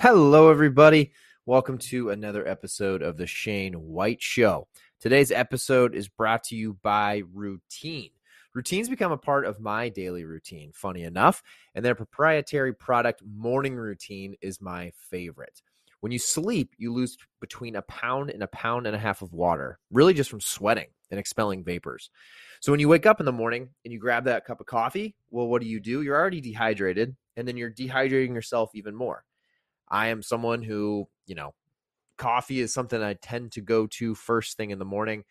Hello, everybody. Welcome to another episode of the Shane White Show. Today's episode is brought to you by Routine. Routines become a part of my daily routine, funny enough, and their proprietary product, Morning Routine, is my favorite. When you sleep, you lose between a pound and a pound and a half of water, really just from sweating and expelling vapors. So when you wake up in the morning and you grab that cup of coffee, well, what do you do? You're already dehydrated, and then you're dehydrating yourself even more. I am someone who, you know, coffee is something I tend to go to first thing in the morning.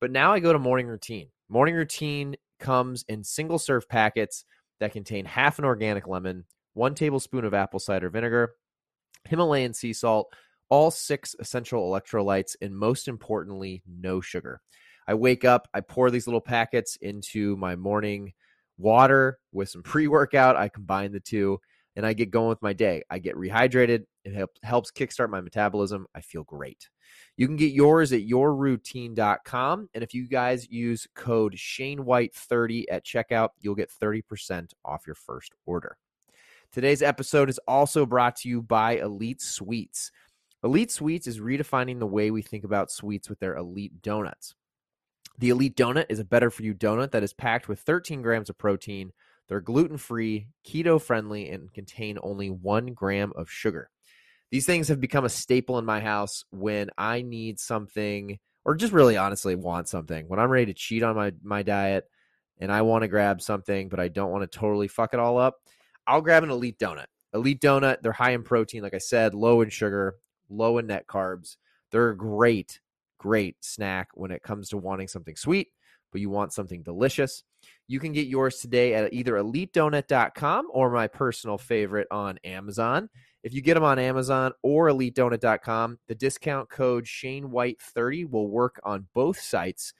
But now I go to morning routine. Morning routine comes in single serve packets that contain half an organic lemon, one tablespoon of apple cider vinegar, Himalayan sea salt, all six essential electrolytes, and most importantly, no sugar. I wake up, I pour these little packets into my morning water with some pre workout. I combine the two and I get going with my day. I get rehydrated. It help, helps kickstart my metabolism. I feel great. You can get yours at yourroutine.com. And if you guys use code ShaneWhite30 at checkout, you'll get 30% off your first order. Today's episode is also brought to you by Elite Sweets. Elite Sweets is redefining the way we think about sweets with their Elite Donuts. The Elite Donut is a better for you donut that is packed with 13 grams of protein they're gluten free, keto friendly, and contain only one gram of sugar. These things have become a staple in my house when I need something, or just really honestly want something. When I'm ready to cheat on my, my diet and I want to grab something, but I don't want to totally fuck it all up, I'll grab an Elite Donut. Elite Donut, they're high in protein, like I said, low in sugar, low in net carbs. They're a great, great snack when it comes to wanting something sweet but you want something delicious, you can get yours today at either elitedonut.com or my personal favorite on Amazon. If you get them on Amazon or elitedonut.com, the discount code ShaneWhite30 will work on both sites,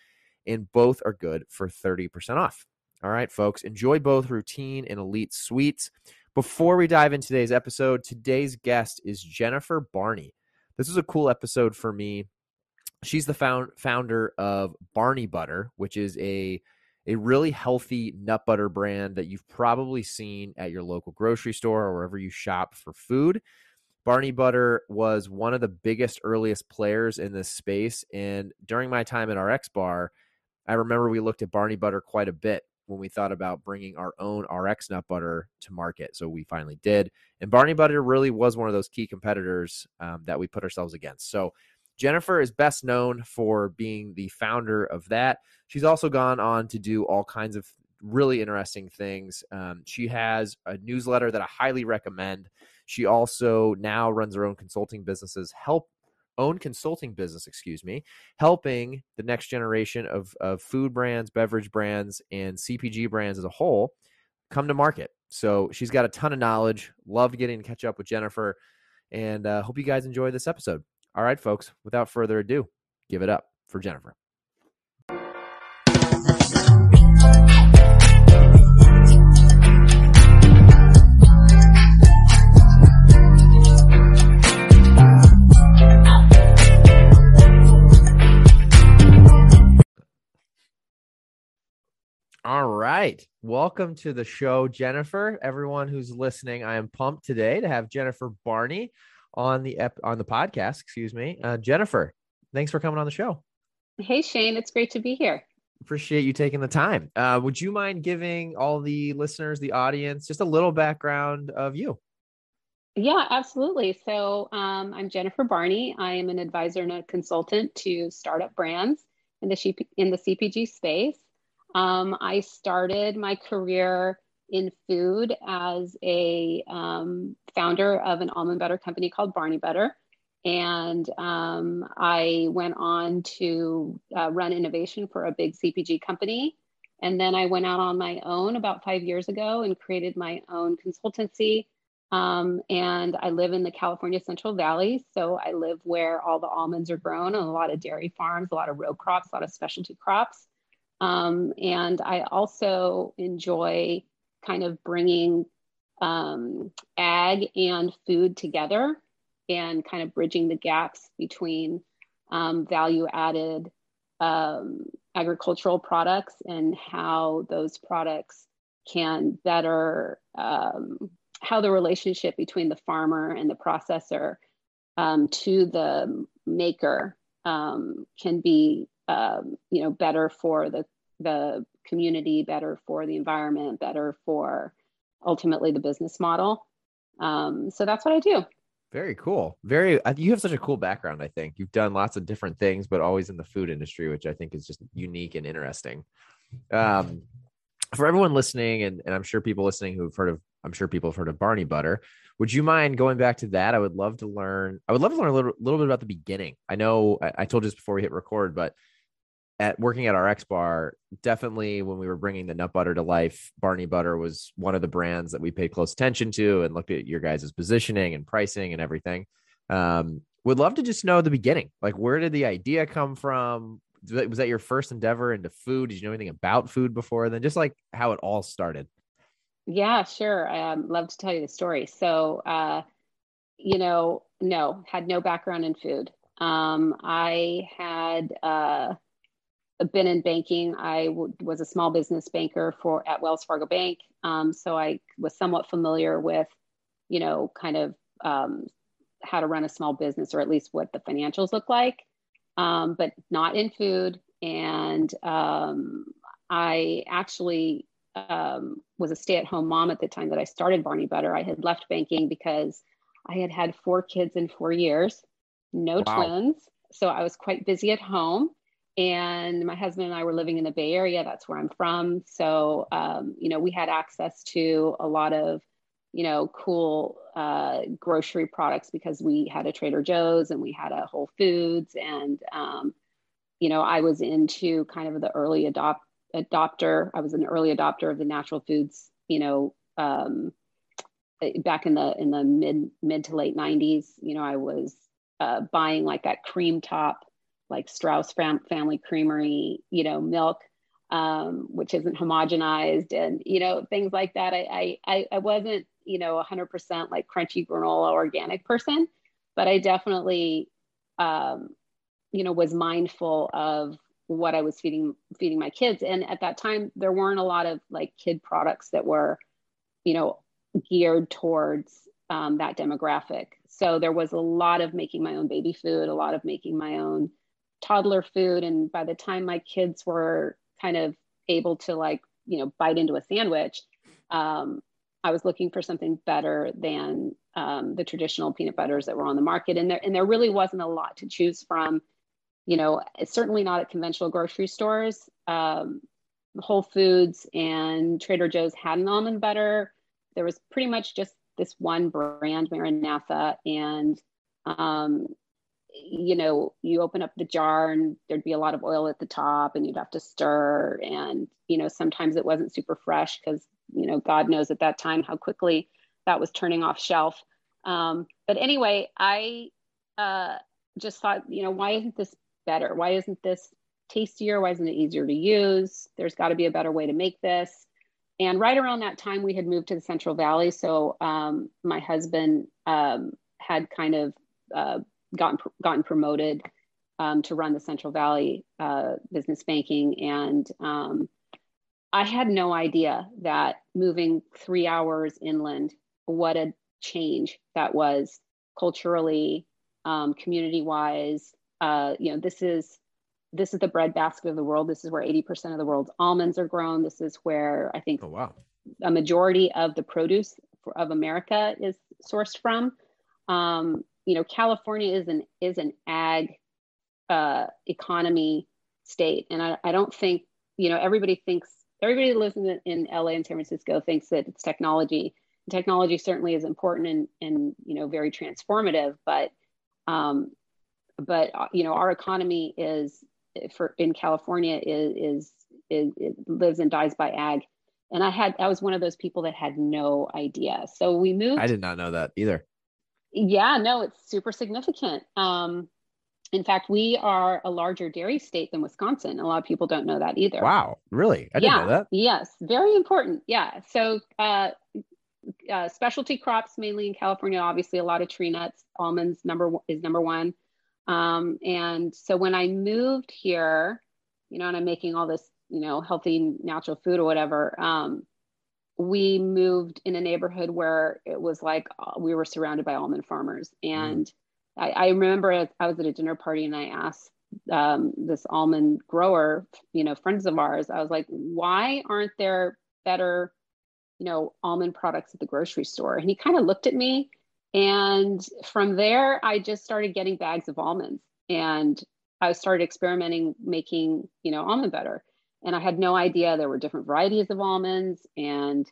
and both are good for 30% off. All right, folks, enjoy both routine and elite sweets. Before we dive into today's episode, today's guest is Jennifer Barney. This is a cool episode for me she's the found, founder of Barney Butter, which is a a really healthy nut butter brand that you've probably seen at your local grocery store or wherever you shop for food. Barney Butter was one of the biggest, earliest players in this space. And during my time at RX Bar, I remember we looked at Barney Butter quite a bit when we thought about bringing our own RX nut butter to market. So we finally did. And Barney Butter really was one of those key competitors um, that we put ourselves against. So Jennifer is best known for being the founder of that. She's also gone on to do all kinds of really interesting things. Um, she has a newsletter that I highly recommend. She also now runs her own consulting businesses, help own consulting business, excuse me, helping the next generation of, of food brands, beverage brands, and CPG brands as a whole come to market. So she's got a ton of knowledge. Love getting to catch up with Jennifer, and uh, hope you guys enjoy this episode. All right, folks, without further ado, give it up for Jennifer. All right. Welcome to the show, Jennifer. Everyone who's listening, I am pumped today to have Jennifer Barney on the ep- on the podcast. Excuse me, uh, Jennifer. Thanks for coming on the show. Hey Shane, it's great to be here. Appreciate you taking the time. Uh, would you mind giving all the listeners, the audience, just a little background of you? Yeah, absolutely. So um, I'm Jennifer Barney. I am an advisor and a consultant to startup brands in the in the CPG space. Um, I started my career in food as a um, founder of an almond butter company called Barney Butter. And um, I went on to uh, run innovation for a big CPG company. And then I went out on my own about five years ago and created my own consultancy. Um, and I live in the California Central Valley. So I live where all the almonds are grown and a lot of dairy farms, a lot of row crops, a lot of specialty crops. Um, and I also enjoy kind of bringing um, ag and food together and kind of bridging the gaps between um, value added um, agricultural products and how those products can better um, how the relationship between the farmer and the processor um, to the maker um, can be you know better for the the community better for the environment better for ultimately the business model. Um, so that's what i do. Very cool. Very you have such a cool background i think. You've done lots of different things but always in the food industry which i think is just unique and interesting. Um, for everyone listening and, and i'm sure people listening who've heard of i'm sure people have heard of barney butter would you mind going back to that? I would love to learn i would love to learn a little, little bit about the beginning. I know I, I told you this before we hit record but at working at RX Bar, definitely when we were bringing the nut butter to life, Barney Butter was one of the brands that we paid close attention to and looked at your guys' positioning and pricing and everything. Um, would love to just know the beginning. Like, where did the idea come from? Was that your first endeavor into food? Did you know anything about food before then? Just like how it all started. Yeah, sure. I um, love to tell you the story. So, uh, you know, no, had no background in food. Um, I had, uh, been in banking. I w- was a small business banker for at Wells Fargo Bank, um, so I was somewhat familiar with, you know, kind of um, how to run a small business or at least what the financials look like, um, but not in food. And um, I actually um, was a stay-at-home mom at the time that I started Barney Butter. I had left banking because I had had four kids in four years, no wow. twins, so I was quite busy at home and my husband and I were living in the Bay Area. That's where I'm from. So, um, you know, we had access to a lot of, you know, cool uh, grocery products because we had a Trader Joe's and we had a Whole Foods. And, um, you know, I was into kind of the early adopt adopter. I was an early adopter of the natural foods, you know, um, back in the in the mid mid to late 90s. You know, I was uh, buying like that cream top like Straus fam- Family Creamery, you know, milk, um, which isn't homogenized, and you know things like that. I I I wasn't you know 100% like crunchy granola organic person, but I definitely um, you know was mindful of what I was feeding feeding my kids. And at that time, there weren't a lot of like kid products that were, you know, geared towards um, that demographic. So there was a lot of making my own baby food, a lot of making my own toddler food. And by the time my kids were kind of able to like you know bite into a sandwich um, i was looking for something better than um, the traditional peanut butters that were on the market. And there and there really wasn't a lot to choose from. You know certainly not at conventional grocery stores. Um, whole foods and trader joe's had an almond butter. There was pretty much just this one brand MaraNatha. And um, you know, you open up the jar and there'd be a lot of oil at the top and you'd have to stir. And, you know, sometimes it wasn't super fresh because, you know, God knows at that time how quickly that was turning off shelf. Um, but anyway, I uh, just thought, you know, why isn't this better? Why isn't this tastier? Why isn't it easier to use? There's got to be a better way to make this. And right around that time, we had moved to the Central Valley. So um, my husband um, had kind of uh, gotten gotten promoted um, to run the Central Valley uh, business banking, and um, I had no idea that moving three hours inland, what a change that was culturally, um, community wise. Uh, you know, this is this is the breadbasket of the world. This is where 80% of the world's almonds are grown. This is where I think oh, wow. a majority of the produce of America is sourced from. Um, you know, California is an is an ag uh, economy state, and I, I don't think you know everybody thinks everybody who lives in, in LA and San Francisco thinks that it's technology. Technology certainly is important and and you know very transformative, but um, but uh, you know our economy is for in California is is, is lives and dies by ag. And I had I was one of those people that had no idea. So we moved. I did not know that either. Yeah, no, it's super significant. Um, in fact, we are a larger dairy state than Wisconsin. A lot of people don't know that either. Wow, really? I didn't yeah, know that. Yes, very important. Yeah. So, uh, uh, specialty crops mainly in California. Obviously, a lot of tree nuts. Almonds number is number one. Um, and so when I moved here, you know, and I'm making all this, you know, healthy natural food or whatever. Um, we moved in a neighborhood where it was like uh, we were surrounded by almond farmers. Mm. And mm. I, I, remember I was at a dinner party and I asked um, this almond grower, you know, friends of ours, I was like, why aren't there better, you know, almond products at the grocery store? And he kind of looked at me. And from there, I just started getting bags of almonds and I started experimenting making, you know, almond butter and I had no idea there were different varieties of almonds, and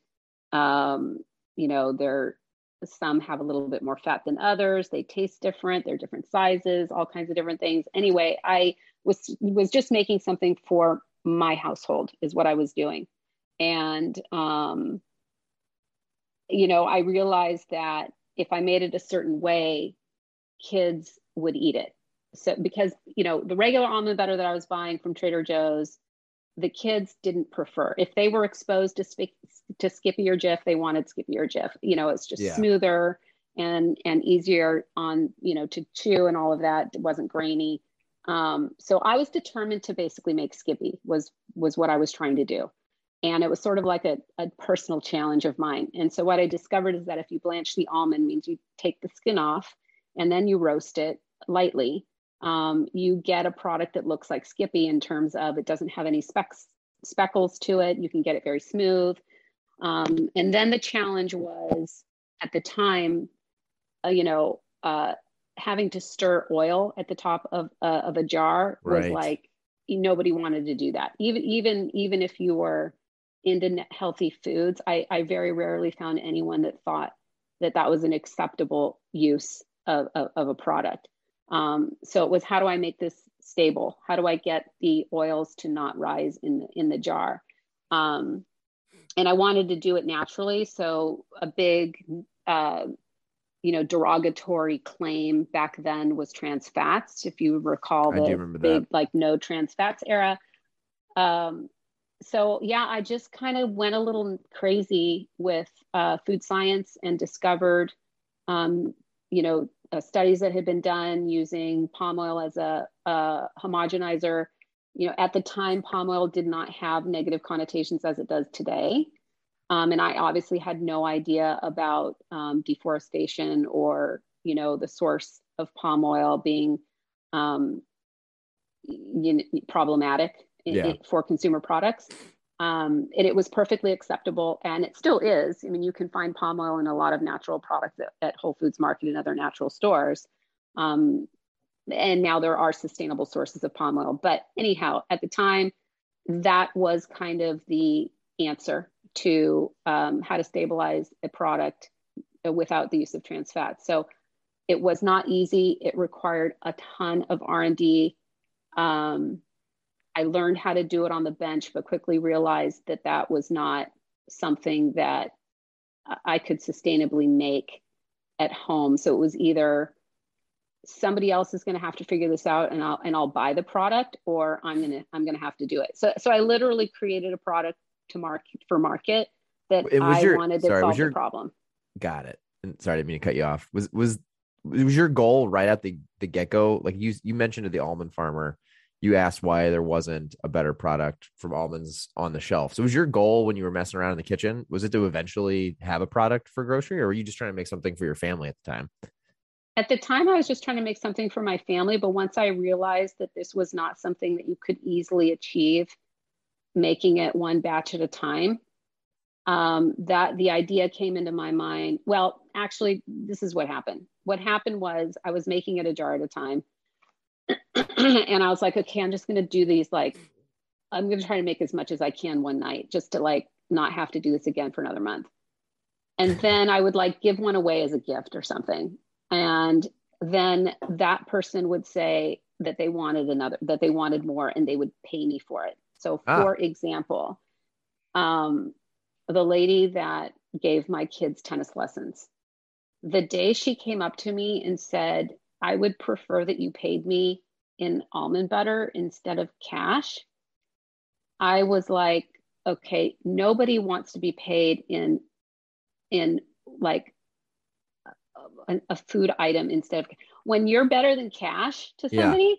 um, you know, there some have a little bit more fat than others. They taste different. They're different sizes, all kinds of different things. Anyway, I was was just making something for my household is what I was doing, and um, you know, I realized that if I made it a certain way, kids would eat it. So because you know the regular almond butter that I was buying from Trader Joe's the kids didn't prefer. If they were exposed to sp- to Skippy or Jif, they wanted Skippy or Jif. You know, it's just yeah. smoother and and easier on you know to chew and all of that. It wasn't grainy. Um, so I was determined to basically make Skippy was was what I was trying to do, and it was sort of like a, a personal challenge of mine. And so what I discovered is that if you blanch the almond, means you take the skin off and then you roast it lightly um, you get a product that looks like Skippy in terms of it doesn't have any specks speckles to it. You can get it very smooth. Um, and then the challenge was at the time, uh, you know, uh, having to stir oil at the top of uh, of a jar was right. like nobody wanted to do that. Even even even if you were into healthy foods, I, I very rarely found anyone that thought that that was an acceptable use of, of, of a product. Um, so it was how do I make this stable? How do I get the oils to not rise in the, in the jar? Um, and I wanted to do it naturally. So a big, uh, you know, derogatory claim back then was trans fats. If you recall the big that. like no trans fats era. Um, so yeah, I just kind of went a little crazy with uh, food science and discovered, um, you know, uh, studies that had been done using palm oil as a, a, homogenizer. You know, at the time, palm oil did not have negative connotations as it does today. Um, and I obviously had no idea about um, deforestation or, you know, the source of palm oil being um, you know, problematic yeah. in, for consumer products. Um, and it was perfectly acceptable, and it still is. I mean, you can find palm oil in a lot of natural products at, at Whole Foods Market and other natural stores. Um, and now there are sustainable sources of palm oil. But anyhow, at the time, that was kind of the answer to um, how to stabilize a product without the use of trans fats. So it was not easy. It required a ton of R and D. Um, I learned how to do it on the bench, but quickly realized that that was not something that I could sustainably make at home. So it was either somebody else is going to have to figure this out and I'll and I'll buy the product or I'm going to I'm going to have to do it. So so I literally created a product to market for market that I your, wanted to sorry, solve your, the problem. Got it. And sorry, I didn't mean to cut you off. Was was was your goal right at the the get-go like you you mentioned to the almond farmer you asked why there wasn't a better product from almonds on the shelf. So was your goal when you were messing around in the kitchen, was it to eventually have a product for grocery or were you just trying to make something for your family at the time? At the time, I was just trying to make something for my family. But once I realized that this was not something that you could easily achieve, making it one batch at a time, um, that the idea came into my mind. Well, actually, this is what happened. What happened was I was making it a jar at a time and I was like, okay, I'm just going to do these like, I'm going to try to make as much as I can one night just to like not have to do this again for another month. And then I would like give one away as a gift or something. And then that person would say that they wanted another, that they wanted more and they would pay me for it. So, ah. for example, um, the lady that gave my kids tennis lessons, the day she came up to me and said, I would prefer that you paid me in almond butter instead of cash. I was like, okay, nobody wants to be paid in in like a, a food item instead of when you're better than cash to somebody,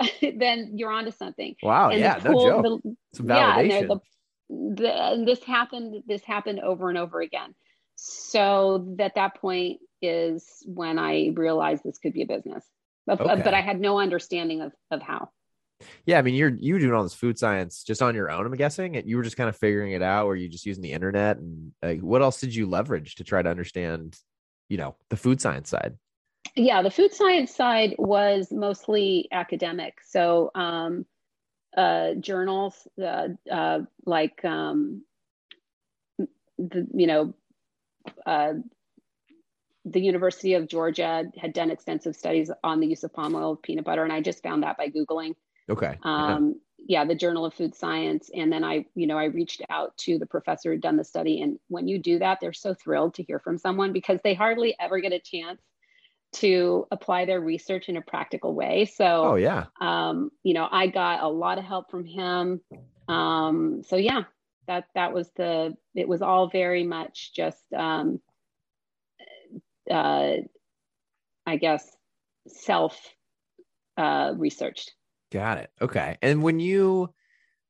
yeah. then you're onto something. Wow, and yeah, pool, no joke. The, Some validation. Yeah, the, the, and this happened this happened over and over again so at that point is when i realized this could be a business but, okay. but i had no understanding of, of how. Yeah i mean you're you doing all this food science just on your own i'm guessing and you were just kind of figuring it out or you just using the internet and uh, what else did you leverage to try to understand you know the food science side? Yeah the food science side was mostly academic. So um, uh, journals uh, uh, like um, the you know uh, the University of Georgia had done extensive studies on the use of palm oil peanut butter, and I just found that by googling. Okay. Um, yeah. yeah, the Journal of Food Science, and then I, you know, I reached out to the professor who'd done the study, and when you do that, they're so thrilled to hear from someone because they hardly ever get a chance to apply their research in a practical way. So, oh yeah, um, you know, I got a lot of help from him. Um, so yeah, that that was the. It was all very much just, um, uh, I guess, self uh, researched. Got it. Okay, and when you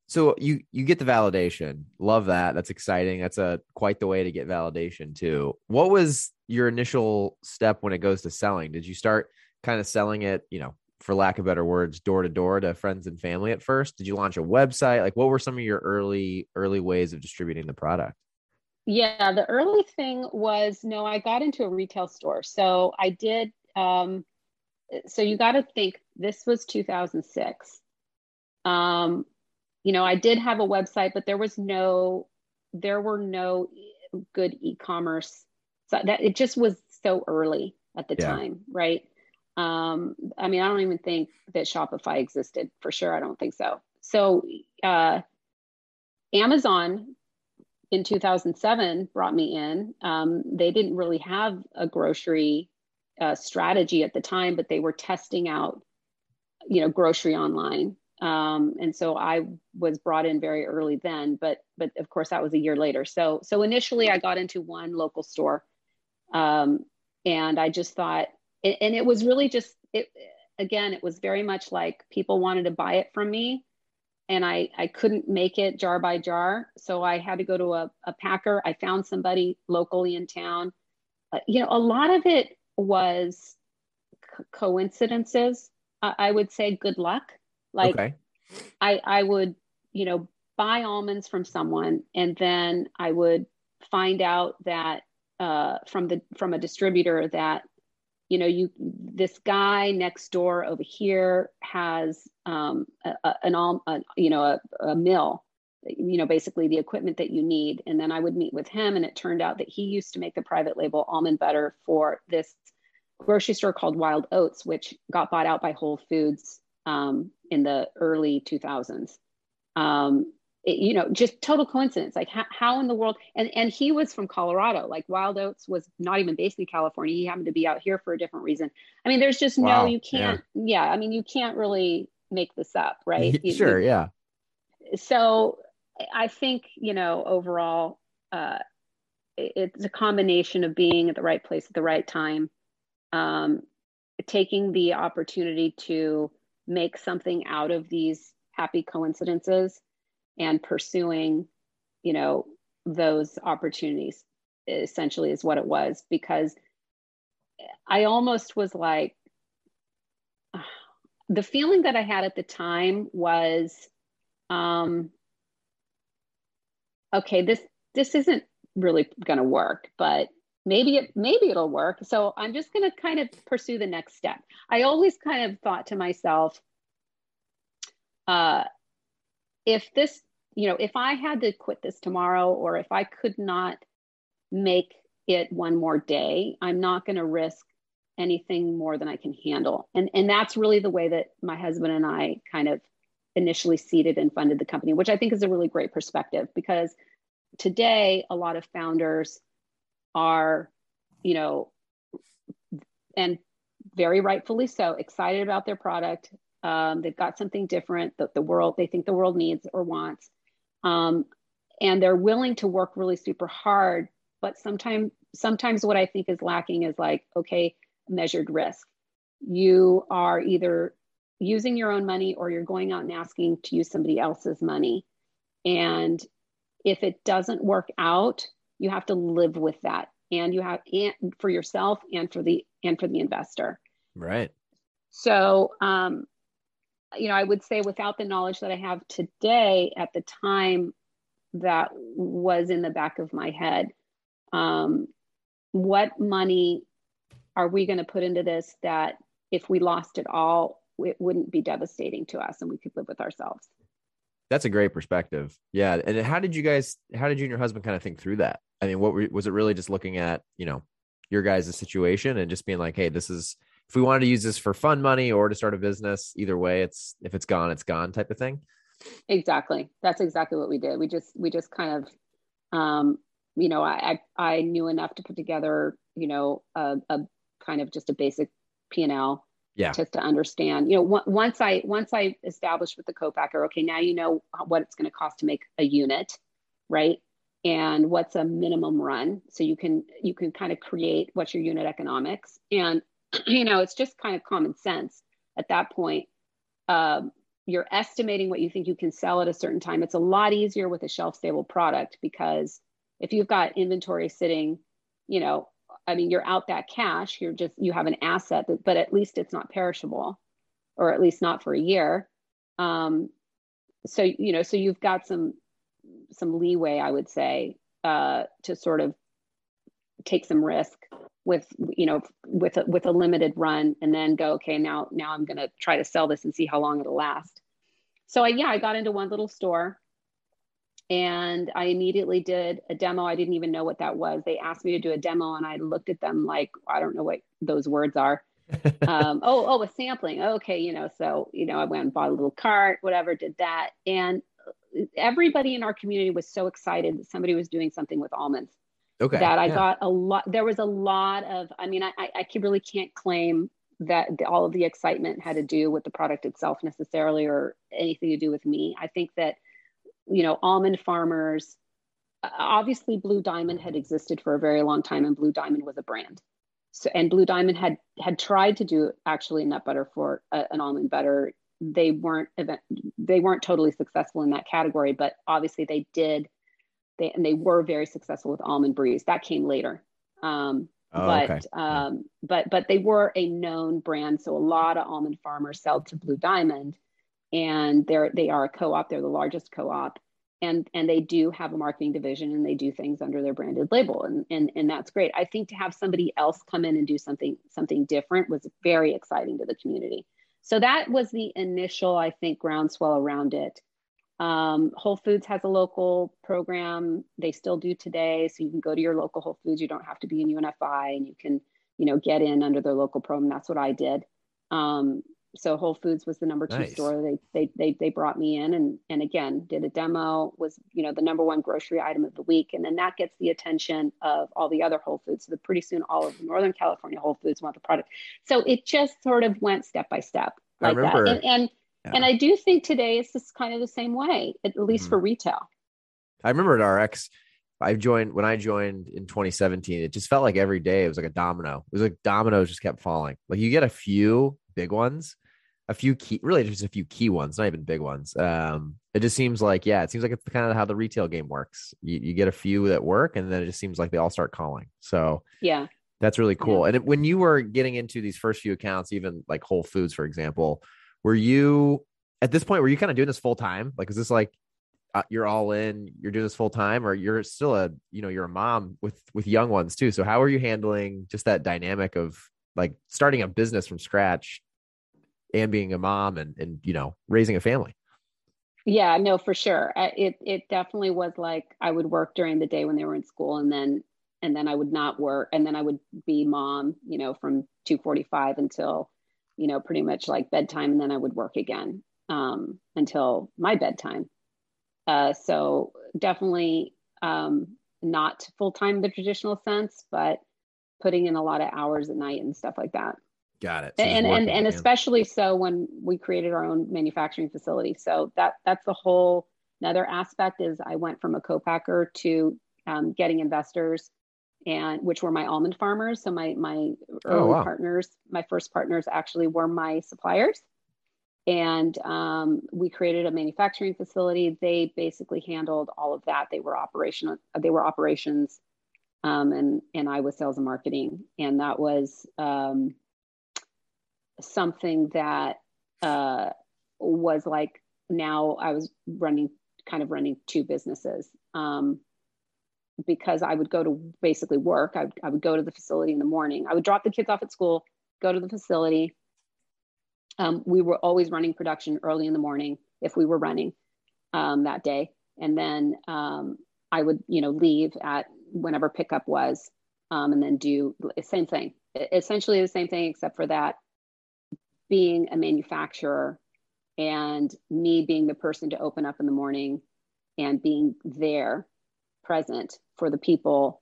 so you you get the validation. Love that. That's exciting. That's a quite the way to get validation too. What was your initial step when it goes to selling? Did you start kind of selling it you know for lack of better words door to door to friends and family at first? Did you launch a website? Like what were some of your early early ways of distributing the product yeah the early thing was no i got into a retail store so i did um so you got to think this was 2006 um you know, I did have a website, but there was no, there were no good e-commerce. So that it just was so early at the yeah. time, right? Um, I mean, I don't even think that Shopify existed for sure. I don't think so. So uh, Amazon in 2007 brought me in. Um, they didn't really have a grocery uh, strategy at the time, but they were testing out, you know, grocery online um, and so I was brought in very early then, but but of course that was a year later. So so initially I got into one local store, um, and I just thought, and it was really just it. Again, it was very much like people wanted to buy it from me, and I I couldn't make it jar by jar, so I had to go to a, a packer. I found somebody locally in town. Uh, you know, a lot of it was co- coincidences. Uh, I would say good luck like okay. I I would, you know, buy almonds from someone and then I would find out that uh, from the from a distributor that you know you this guy next door over here has um, a, a, an all you know a, a mill you know basically the equipment that you need and then i would meet with him and it turned out that he used to make the private label almond butter for this grocery store called wild oats which got bought out by whole foods um, in the early 2000s. Um, it, you know, just total coincidence. Like how, how in the world? And and he was from Colorado. Like Wild Oats was not even based in California. He happened to be out here for a different reason. I mean, there's just wow. no, you can't. Yeah. yeah. I mean, you can't really make this up, right? sure. You, yeah. So I think you know overall, uh, it's a combination of being at the right place at the right time, um, taking the opportunity to make something out of these happy coincidences and pursuing you know those opportunities essentially is what it was because i almost was like the feeling that i had at the time was um okay this this isn't really going to work but maybe it maybe it'll work. So i'm just going to kind of pursue the next step. I always kind of thought to myself uh, if this you know if i had to quit this tomorrow or if i could not make it one more day i'm not going to risk anything more than i can handle and and that's really the way that my husband and i kind of initially seeded and funded the company which i think is a really great perspective because today a lot of founders are, you know, and very rightfully so, excited about their product. Um, they've got something different that the world they think the world needs or wants, um, and they're willing to work really super hard. But sometimes, sometimes what I think is lacking is like, okay, measured risk. You are either using your own money or you're going out and asking to use somebody else's money, and if it doesn't work out, you have to live with that and you have and for yourself and for the and for the investor. Right. So um you know, I would say without the knowledge that I have today at the time that was in the back of my head, um, what money are we going to put into this that if we lost it all, it wouldn't be devastating to us and we could live with ourselves? That's a great perspective. Yeah. And how did you guys, how did you and your husband kind of think through that? I mean, what were, was it really just looking at, you know, your guys' situation and just being like, hey, this is, if we wanted to use this for fun money or to start a business, either way, it's if it's gone, it's gone type of thing. Exactly. That's exactly what we did. We just we just kind of um, you know, I I knew enough to put together, you know, a, a kind of just a basic P and L. Yeah. Just to understand, you know, w- once I once I established with the co-packer, okay, now you know what it's going to cost to make a unit, right? And what's a minimum run, so you can you can kind of create what's your unit economics, and you know, it's just kind of common sense at that point. Um, you're estimating what you think you can sell at a certain time. It's a lot easier with a shelf stable product because if you've got inventory sitting, you know, I mean, you're out that cash, you're just, you have an asset, that, but at least it's not perishable or at least not for a year. Um, so, you know, so you've got some, some leeway, I would say, uh, to sort of take some risk with you know with a, with a limited run and then go okay now now i'm going to try to sell this and see how long it'll last. So I, yeah i got into one little store and i immediately did a demo. I didn't even know what that was. They asked me to do a demo and i looked at them like i don't know what those words are. Um, oh oh a sampling. Okay you know so you know i went and bought a little cart whatever did that. And everybody in our community was so excited that somebody was doing something with almonds okay that I yeah. got a lot. There was a lot of, I mean, I, I really can't claim that all of the excitement had to do with the product itself necessarily or anything to do with me. I think that, you know, almond farmers, obviously Blue Diamond had existed for a very long time and Blue Diamond was a brand. So, and Blue Diamond had had tried to do actually nut butter for a, an almond butter. They weren't event, they weren't totally successful in that category, but obviously they did they and they were very successful with almond breeze. That came later. Um, oh, but okay. um, but but they were a known brand. So a lot of almond farmers sell to Blue Diamond, and they're they are a co-op. They're the largest co-op, and and they do have a marketing division, and they do things under their branded label, and and and that's great. I think to have somebody else come in and do something something different was very exciting to the community. So that was the initial, I think, groundswell around it. Um, Whole Foods has a local program. They still do today. So you can go to your local Whole Foods. You don't have to be in UNFI and you can, you know, get in under their local program. That's what I did. Um, so Whole Foods was the number two nice. store. They, they, they, they brought me in and, and again, did a demo was, you know, the number one grocery item of the week. And then that gets the attention of all the other Whole Foods. So pretty soon all of the Northern California Whole Foods want the product. So it just sort of went step by step like that. And, and yeah. And I do think today it's just kind of the same way, at least mm-hmm. for retail. I remember at RX, I joined when I joined in 2017. It just felt like every day it was like a domino. It was like dominoes just kept falling. Like you get a few big ones, a few key, really just a few key ones, not even big ones. Um, it just seems like yeah, it seems like it's kind of how the retail game works. You, you get a few that work, and then it just seems like they all start calling. So yeah, that's really cool. Yeah. And when you were getting into these first few accounts, even like Whole Foods, for example, were you at this point were you kind of doing this full time like is this like uh, you're all in you're doing this full time or you're still a you know you're a mom with with young ones too? So how are you handling just that dynamic of like starting a business from scratch and being a mom and and you know raising a family? Yeah no for sure. It it definitely was like i would work during the day when they were in school and then and then i would not work and then i would be mom you know from 245 until you know, pretty much like bedtime, and then I would work again um, until my bedtime. Uh, so definitely um, not full time in the traditional sense, but putting in a lot of hours at night and stuff like that. Got it. So and and and especially so when we created our own manufacturing facility. So that that's the whole another aspect is I went from a co-packer to um, getting investors and which were my almond farmers. So my my oh, early oh, wow. partners, my first partners actually were my suppliers. and um, we created a manufacturing facility. They basically handled all of that. They were operational. They were operations, um, and and I was sales and marketing, and that was um, something that uh, was like now I was running kind of running two businesses um, because I would go to basically work. I would, I would go to the facility in the morning. I would drop the kids off at school, go to the facility. Um, we were always running production early in the morning if we were running um, that day, and then um, I would you know leave at whenever pickup was, um, and then do the same thing. Essentially the same thing, except for that being a manufacturer and me being the person to open up in the morning and being there present for the people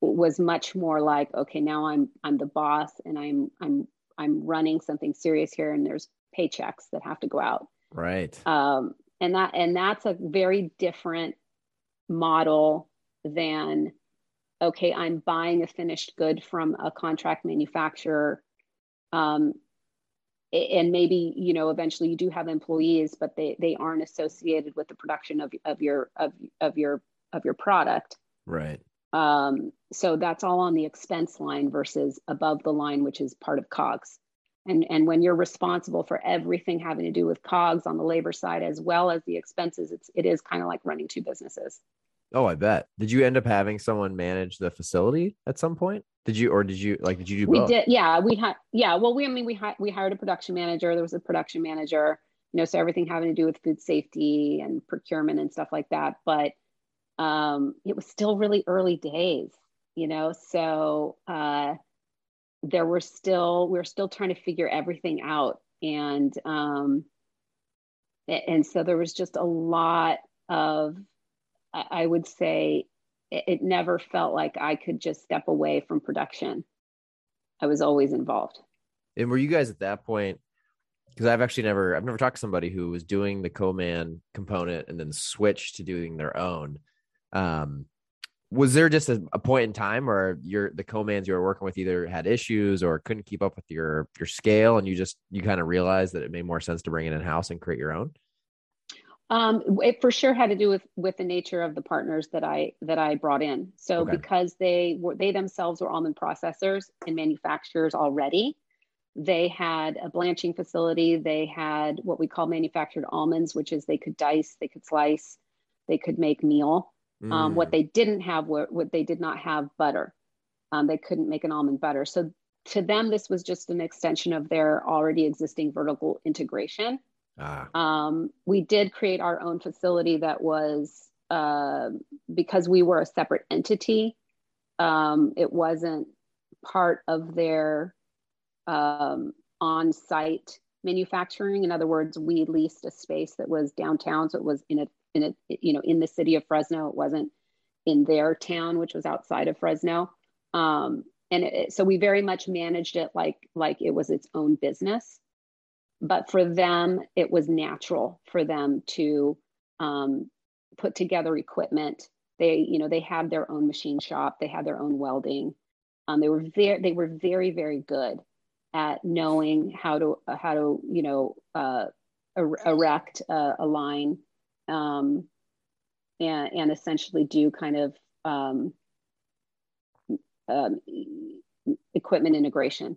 was much more like okay now i'm i'm the boss and i'm i'm i'm running something serious here and there's paychecks that have to go out. Right. Um and that and that's a very different model than okay i'm buying a finished good from a contract manufacturer. Um, and maybe you know eventually you do have employees but they they aren't associated with the production of, of your of, of your of your product right um, so that's all on the expense line versus above the line which is part of cogs and and when you're responsible for everything having to do with cogs on the labor side as well as the expenses it's it is kind of like running two businesses oh i bet did you end up having someone manage the facility at some point did you, or did you like? Did you do? We both? did. Yeah, we had. Yeah, well, we. I mean, we had. We hired a production manager. There was a production manager. You know, so everything having to do with food safety and procurement and stuff like that. But um, it was still really early days. You know, so uh, there were still we were still trying to figure everything out, and um, and so there was just a lot of, I would say, it, it never felt like I could just step away from production. I was always involved. And were you guys at that point? Because I've actually never, I've never talked to somebody who was doing the co-man component and then switched to doing their own. Um, was there just a, a, point in time where your the co-mans you were working with either had issues or couldn't keep up with your your scale, and you just you kind of realized that it made more sense to bring it in house and create your own? Um, it for sure had to do with with the nature of the partners that I that I brought in. So okay. because they were they themselves were almond processors and manufacturers already, they had a blanching facility. They had what we call manufactured almonds, which is they could dice, they could slice, they could make meal. Mm. Um, what mm. they didn't have were what they did not have butter. Um, they couldn't make an almond butter. So to them, this was just an extension of their already existing vertical integration. Ah. Um, we did create our own facility that was uh, because we were a separate entity. Um, it wasn't part of their um, on-site manufacturing. In other words, we leased a space that was downtown, so it was in a in a you know in the city of Fresno. It wasn't in their town, which was outside of Fresno. Um, and it, so we very much managed it like like it was its own business. But for them it was natural for them to um, put together equipment. They you know they had their own machine shop. They had their own welding. Um, they were very they were very very good at knowing how to how to you know uh, er- erect a, a line um, and, and essentially do kind of um, um equipment integration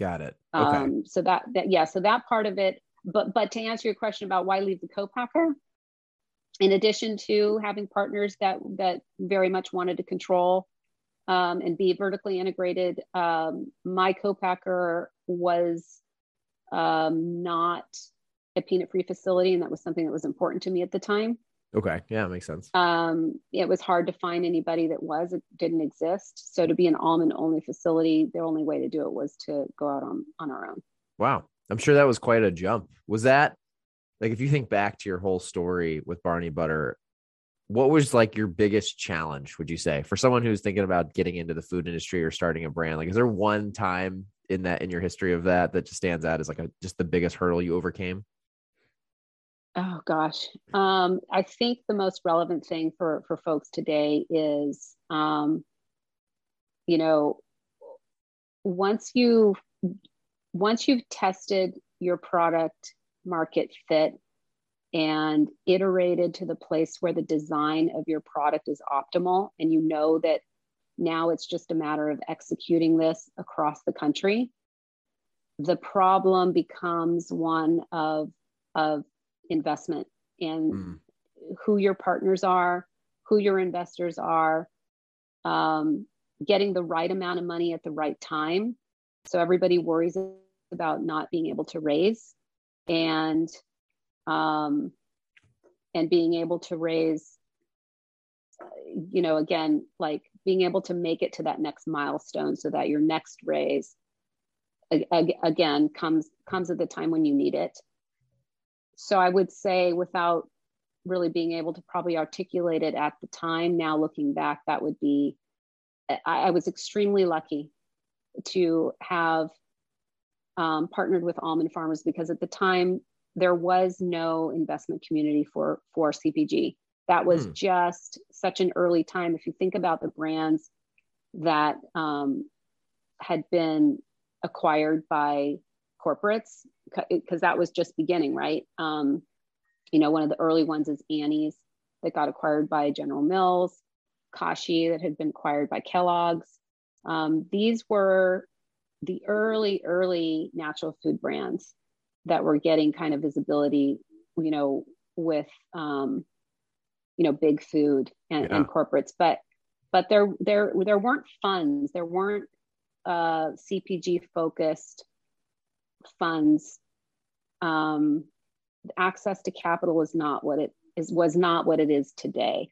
Got it. Okay. Um, so that, that, yeah, so that part of it, but, but to answer your question about why leave the co-packer, in addition to having partners that, that very much wanted to control um, and be vertically integrated, um, my co-packer was um, not a peanut-free facility. And that was something that was important to me at the time. Okay. Yeah, makes sense. Um, it was hard to find anybody that was. It didn't exist. So to be an almond only facility, the only way to do it was to go out on on our own. Wow. I'm sure that was quite a jump. Was that like if you think back to your whole story with Barney Butter, what was like your biggest challenge, would you say, for someone who's thinking about getting into the food industry or starting a brand? Like, is there one time in that in your history of that that just stands out as like a just the biggest hurdle you overcame? Oh gosh, um, I think the most relevant thing for for folks today is, um, you know, once you once you've tested your product market fit and iterated to the place where the design of your product is optimal and you know that now it's just a matter of executing this across the country the problem becomes one of of investment and mm. who your partners are who your investors are um, getting the right amount of money at the right time so everybody worries about not being able to raise and um, and being able to raise you know again like being able to make it to that next milestone so that your next raise again comes comes at the time when you need it so i would say without really being able to probably articulate it at the time now looking back that would be i, I was extremely lucky to have um, partnered with almond farmers because at the time there was no investment community for for cpg that was hmm. just such an early time if you think about the brands that um, had been acquired by corporates because that was just beginning, right? Um, you know, one of the early ones is Annie's that got acquired by General Mills, Kashi that had been acquired by Kellogg's. Um, these were the early, early natural food brands that were getting kind of visibility, you know, with, um, you know, big food and, yeah. and corporates. But, but there, there, there weren't funds. There weren't uh, CPG focused funds, um, access to capital is not what it is was not what it is today.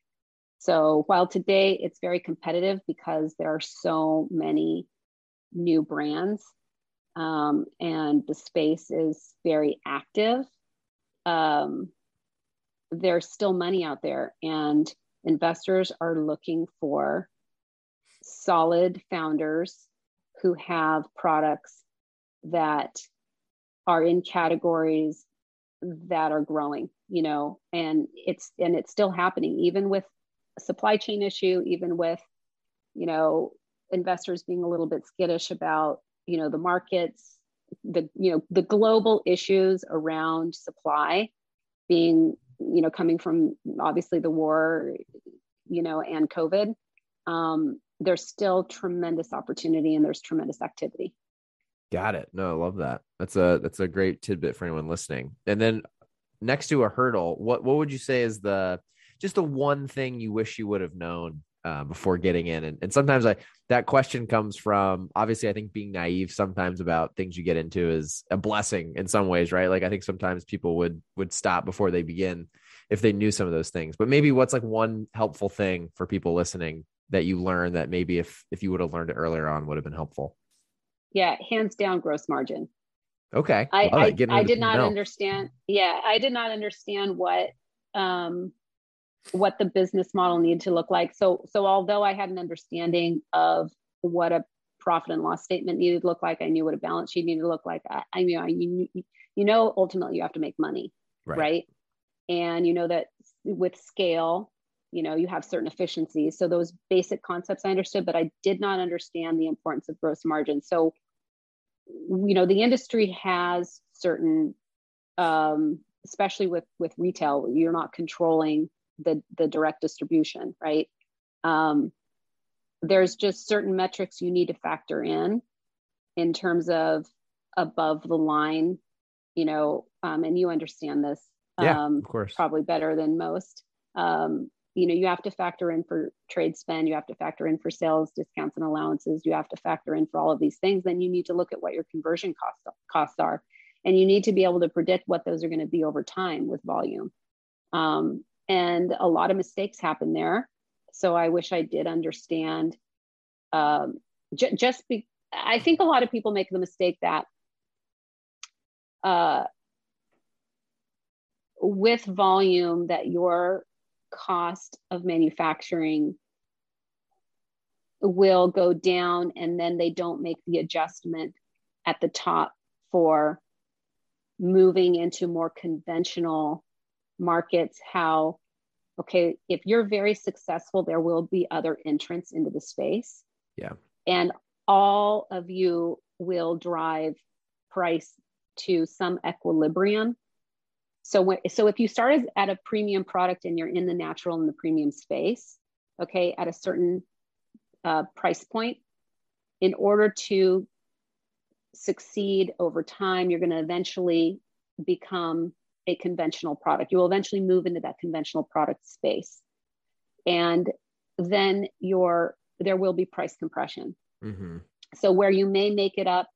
So while today it's very competitive because there are so many new brands um, and the space is very active, um, there's still money out there and investors are looking for solid founders who have products that are in categories that are growing you know and it's and it's still happening even with supply chain issue even with you know investors being a little bit skittish about you know the markets the you know the global issues around supply being you know coming from obviously the war you know and covid um, there's still tremendous opportunity and there's tremendous activity. Got it. No, I love that. That's a that's a great tidbit for anyone listening. And then next to a hurdle, what what would you say is the just the one thing you wish you would have known uh, before getting in? And, and sometimes I that question comes from obviously I think being naive sometimes about things you get into is a blessing in some ways, right? Like I think sometimes people would would stop before they begin if they knew some of those things. But maybe what's like one helpful thing for people listening that you learned that maybe if if you would have learned it earlier on would have been helpful? Yeah, hands down gross margin. Okay. I I, I did not understand. Yeah, I did not understand what um what the business model needed to look like. So so although I had an understanding of what a profit and loss statement needed to look like, I knew what a balance sheet needed to look like. I, I knew I you, you know ultimately you have to make money, right? right? And you know that with scale, you know you have certain efficiencies. So those basic concepts i understood but i did not understand the importance of gross margin. So you know the industry has certain um, especially with with retail you're not controlling the the direct distribution right? Um, there's just certain metrics you need to factor in in terms of above the line you know um, and you understand this yeah, um, of course. probably better than most. Um, you know you have to factor in for trade spend you have to factor in for sales discounts and allowances you have to factor in for all of these things then you need to look at what your conversion costs costs are. And you need to be able to predict what those are going to be over time with volume. Um, and a lot of mistakes happen there. So i wish i did understand um, j- just be i think a lot of people make the mistake that uh, with volume that your cost of manufacturing will go down and then they don't make the adjustment at the top for moving into more conventional markets how okay if you're very successful there will be other entrants into the space. Yeah. And all of you will drive price to some equilibrium so when, so if you start at a premium product and you're in the natural and the premium space, okay, at a certain uh, price point, in order to succeed over time, you're going to eventually become a conventional product. You will eventually move into that conventional product space. And then your there will be price compression. Mm-hmm. So where you may make it up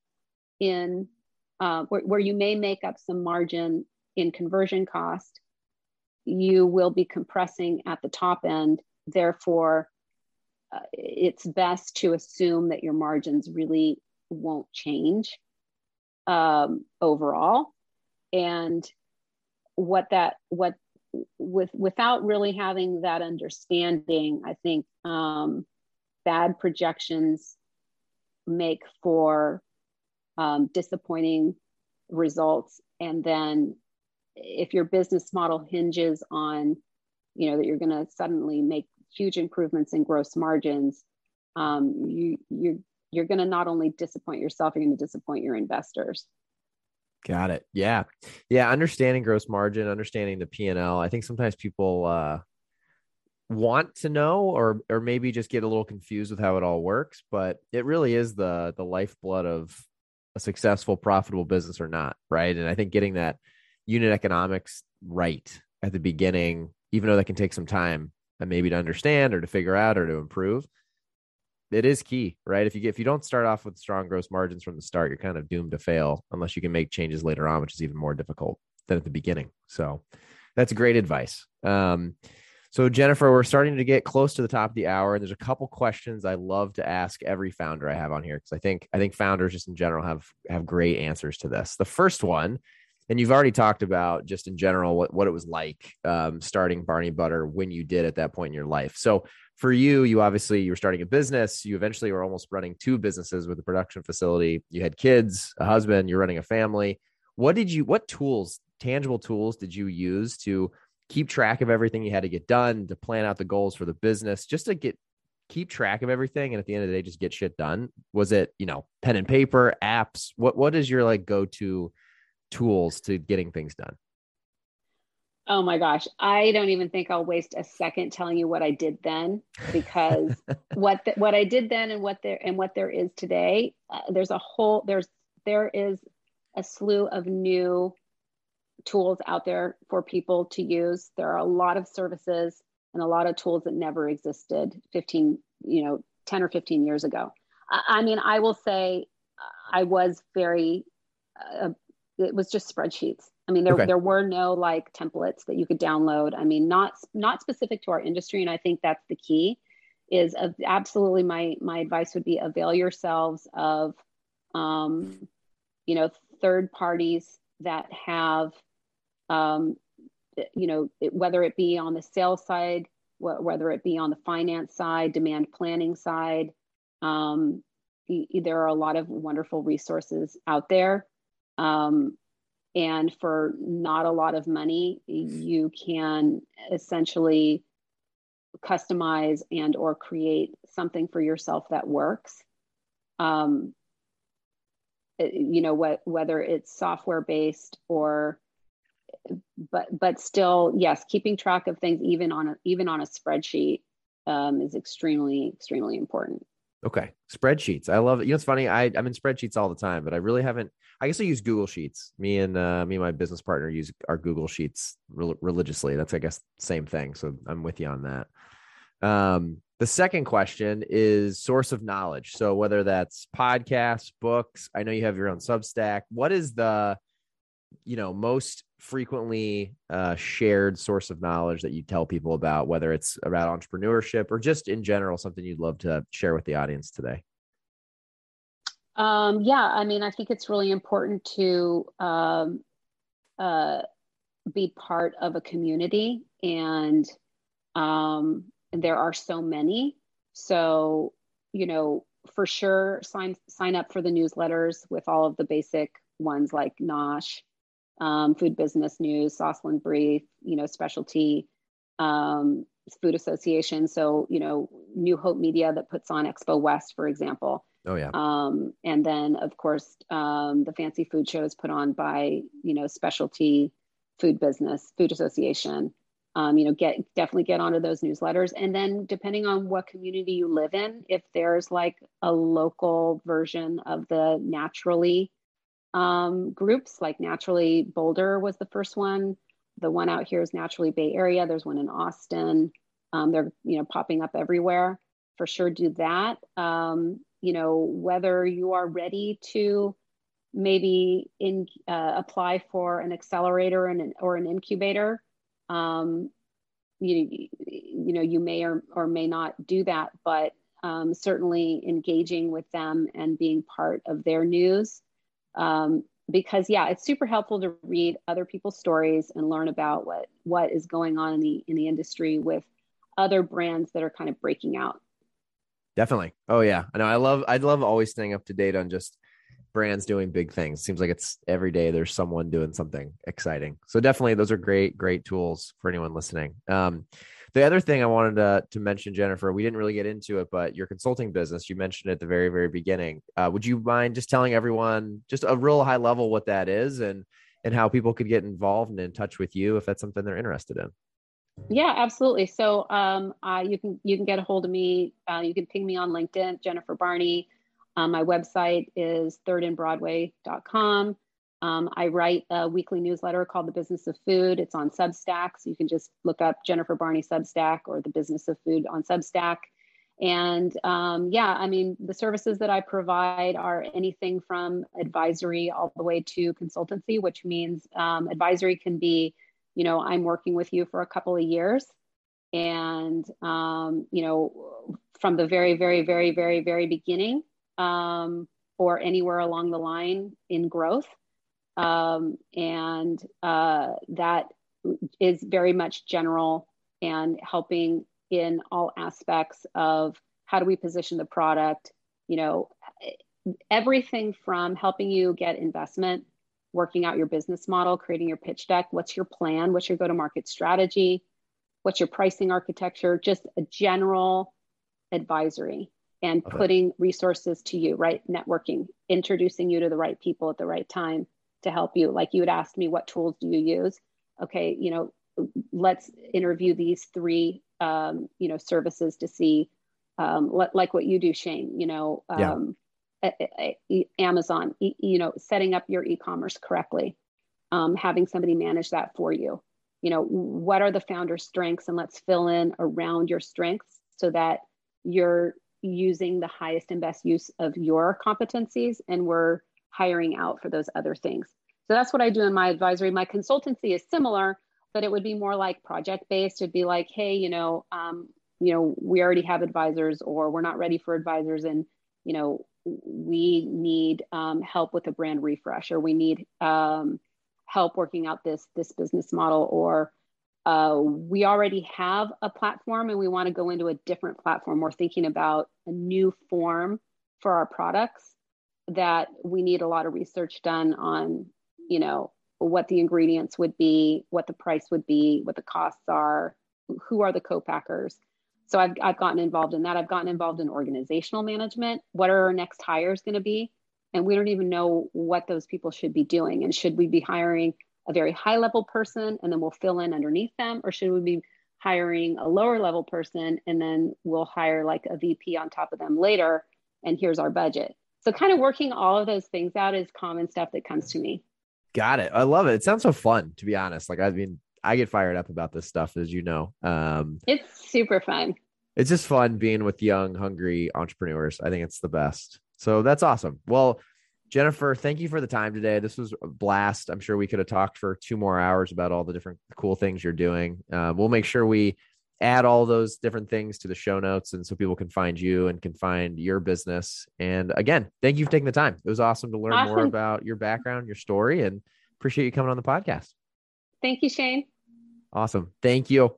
in uh, where, where you may make up some margin in conversion cost, you will be compressing at the top end. Therefore, uh, it's best to assume that your margins really won't change um, overall. And what that what with without really having that understanding, I think um, bad projections make for um, disappointing results. And then if your business model hinges on, you know, that you're going to suddenly make huge improvements in gross margins, um, you you you're going to not only disappoint yourself, you're going to disappoint your investors. Got it. Yeah. Yeah. Understanding gross margin, understanding the P and L. I think sometimes people uh, want to know or or maybe just get a little confused with how it all works, but it really is the the lifeblood of a successful, profitable business or not, right? And I think getting that unit economics right at the beginning, even though that can take some time and maybe to understand or to figure out or to improve, it is key, right? If you get if you don't start off with strong gross margins from the start, you're kind of doomed to fail unless you can make changes later on, which is even more difficult than at the beginning. So that's great advice. Um, so Jennifer, we're starting to get close to the top of the hour, and there's a couple questions I love to ask every founder I have on here because I think I think founders just in general have have great answers to this. The first one, and you've already talked about just in general what what it was like um, starting Barney Butter when you did at that point in your life. So for you, you obviously you were starting a business. You eventually were almost running two businesses with a production facility. You had kids, a husband. You're running a family. What did you? What tools, tangible tools, did you use to keep track of everything you had to get done, to plan out the goals for the business, just to get keep track of everything and at the end of the day just get shit done? Was it, you know, pen and paper, apps? What what is your like go-to tools to getting things done? Oh my gosh, I don't even think I'll waste a second telling you what I did then because what the, what I did then and what there and what there is today, uh, there's a whole there's there is a slew of new tools out there for people to use. There are a lot of services and a lot of tools that never existed 15, you know, 10 or 15 years ago. I, I mean, I will say I was very, uh, it was just spreadsheets. I mean, there, okay. there were no like templates that you could download. I mean, not, not specific to our industry. And I think that's the key is absolutely my, my advice would be avail yourselves of, um, you know, third parties that have um, you know, it, whether it be on the sales side, wh- whether it be on the finance side, demand planning side, um, there are a lot of wonderful resources out there. Um, and for not a lot of money, you can essentially customize and or create something for yourself that works. Um, you know what whether it's software based or but but still yes keeping track of things even on a even on a spreadsheet um, is extremely extremely important okay. Spreadsheets. I love it. You know it's funny i i'm in spreadsheets all the time but i really haven't i guess i use google sheets. Me and uh, me and my business partner use our google sheets re- religiously. That's i guess same thing. So i'm with you on that. Um the second question is source of knowledge. So whether that's podcasts books i know you have your own substack. What is the you know most frequently uh, shared source of knowledge that you tell people about whether it's about entrepreneurship or just in general something you'd love to share with the audience today? Um, yeah i mean i think it's really important to um, uh, be part of a community and um, there are so many. So you know for sure sign sign up for the newsletters with all of the basic ones like nosh um, Food Business News, Sosland Brief, you know, Specialty um, Food Association. So, you know, New Hope Media that puts on Expo West, for example. Oh yeah. Um, and then of course um, the fancy food shows put on by you know specialty food business, food association. Um, you know, get definitely get onto those newsletters. And then depending on what community you live in, if there's like a local version of the naturally um, groups, like Naturally Boulder was the first one. The one out here is Naturally Bay Area. There's one in Austin. Um, they're you know popping up everywhere. For sure, do that. Um, you know whether you are ready to maybe in uh, apply for an accelerator and an, or an incubator. Um, you you know you may or or may not do that, but um, certainly engaging with them and being part of their news um, because yeah it's super helpful to read other people's stories and learn about what what is going on in the in the industry with other brands that are kind of breaking out. Definitely. Oh yeah. I know. I love i love always staying up to date on just brands doing big things. Seems like it's every day there's someone doing something exciting. So definitely those are great great tools for anyone listening. Um, the other thing I wanted to, to mention, Jennifer, we didn't really get into it, but your consulting business, you mentioned at the very, very beginning. Uh, would you mind just telling everyone just a real high level what that is and and how people could get involved and in touch with you if that's something they're interested in? Yeah, absolutely. So um, uh, you can you can get a hold of me. Uh, you can ping me on LinkedIn, Jennifer Barney. Um, my website is thirdandbroadway.com. Um, I write a weekly newsletter called The Business of Food. It's on Substack. So you can just look up Jennifer Barney Substack or The Business of Food on Substack. And um, yeah, I mean, the services that I provide are anything from advisory all the way to consultancy, which means um, advisory can be, you know, I'm working with you for a couple of years. And, um, you know, from the very, very, very, very, very beginning um, or anywhere along the line in growth um, and uh, that is very much general and helping in all aspects of how do we position the product you know everything from helping you get investment working out your business model creating your pitch deck what's your plan what's your go to market strategy what's your pricing architecture just a general advisory and okay. putting resources to you right networking introducing you to the right people at the right time to help you. Like you had asked me, what tools do you use? Okay, you know, let's interview these three, um, you know, services to see, um, like what you do, Shane. You know, um, yeah. Amazon. You know, setting up your e-commerce correctly, um, having somebody manage that for you. You know, what are the founder strengths, and let's fill in around your strengths so that you're using the highest and best use of your competencies, and we're hiring out for those other things. So that's what I do in my advisory. My consultancy is similar, but it would be more like project based. It'd be like, hey, you know, um, you know, we already have advisors, or we're not ready for advisors, and you know, we need um, help with a brand refresh, or we need um, help working out this this business model, or uh, we already have a platform and we want to go into a different platform. We're thinking about a new form for our products that we need a lot of research done on, you know, what the ingredients would be, what the price would be, what the costs are, who are the co-packers. So I've, I've gotten involved in that. I've gotten involved in organizational management. What are our next hires going to be? And we don't even know what those people should be doing. And should we be hiring a very high level person and then we'll fill in underneath them? Or should we be hiring a lower level person and then we'll hire like a VP on top of them later? And here's our budget. So kind of working all of those things out is common stuff that comes to me. Got it. I love it. It sounds so fun, to be honest. Like I mean, I get fired up about this stuff, as you know. Um, it's super fun. It's just fun being with young, hungry entrepreneurs. I think it's the best. So that's awesome. Well, Jennifer, thank you for the time today. This was a blast. I'm sure we could have talked for two more hours about all the different cool things you're doing. Uh, we'll make sure we add all those different things to the show notes and so people can find you and can find your business. And again, thank you for taking the time. It was awesome to learn awesome. more about your background, your story, and appreciate you coming on the podcast. Thank you, Shane. Awesome. Thank you.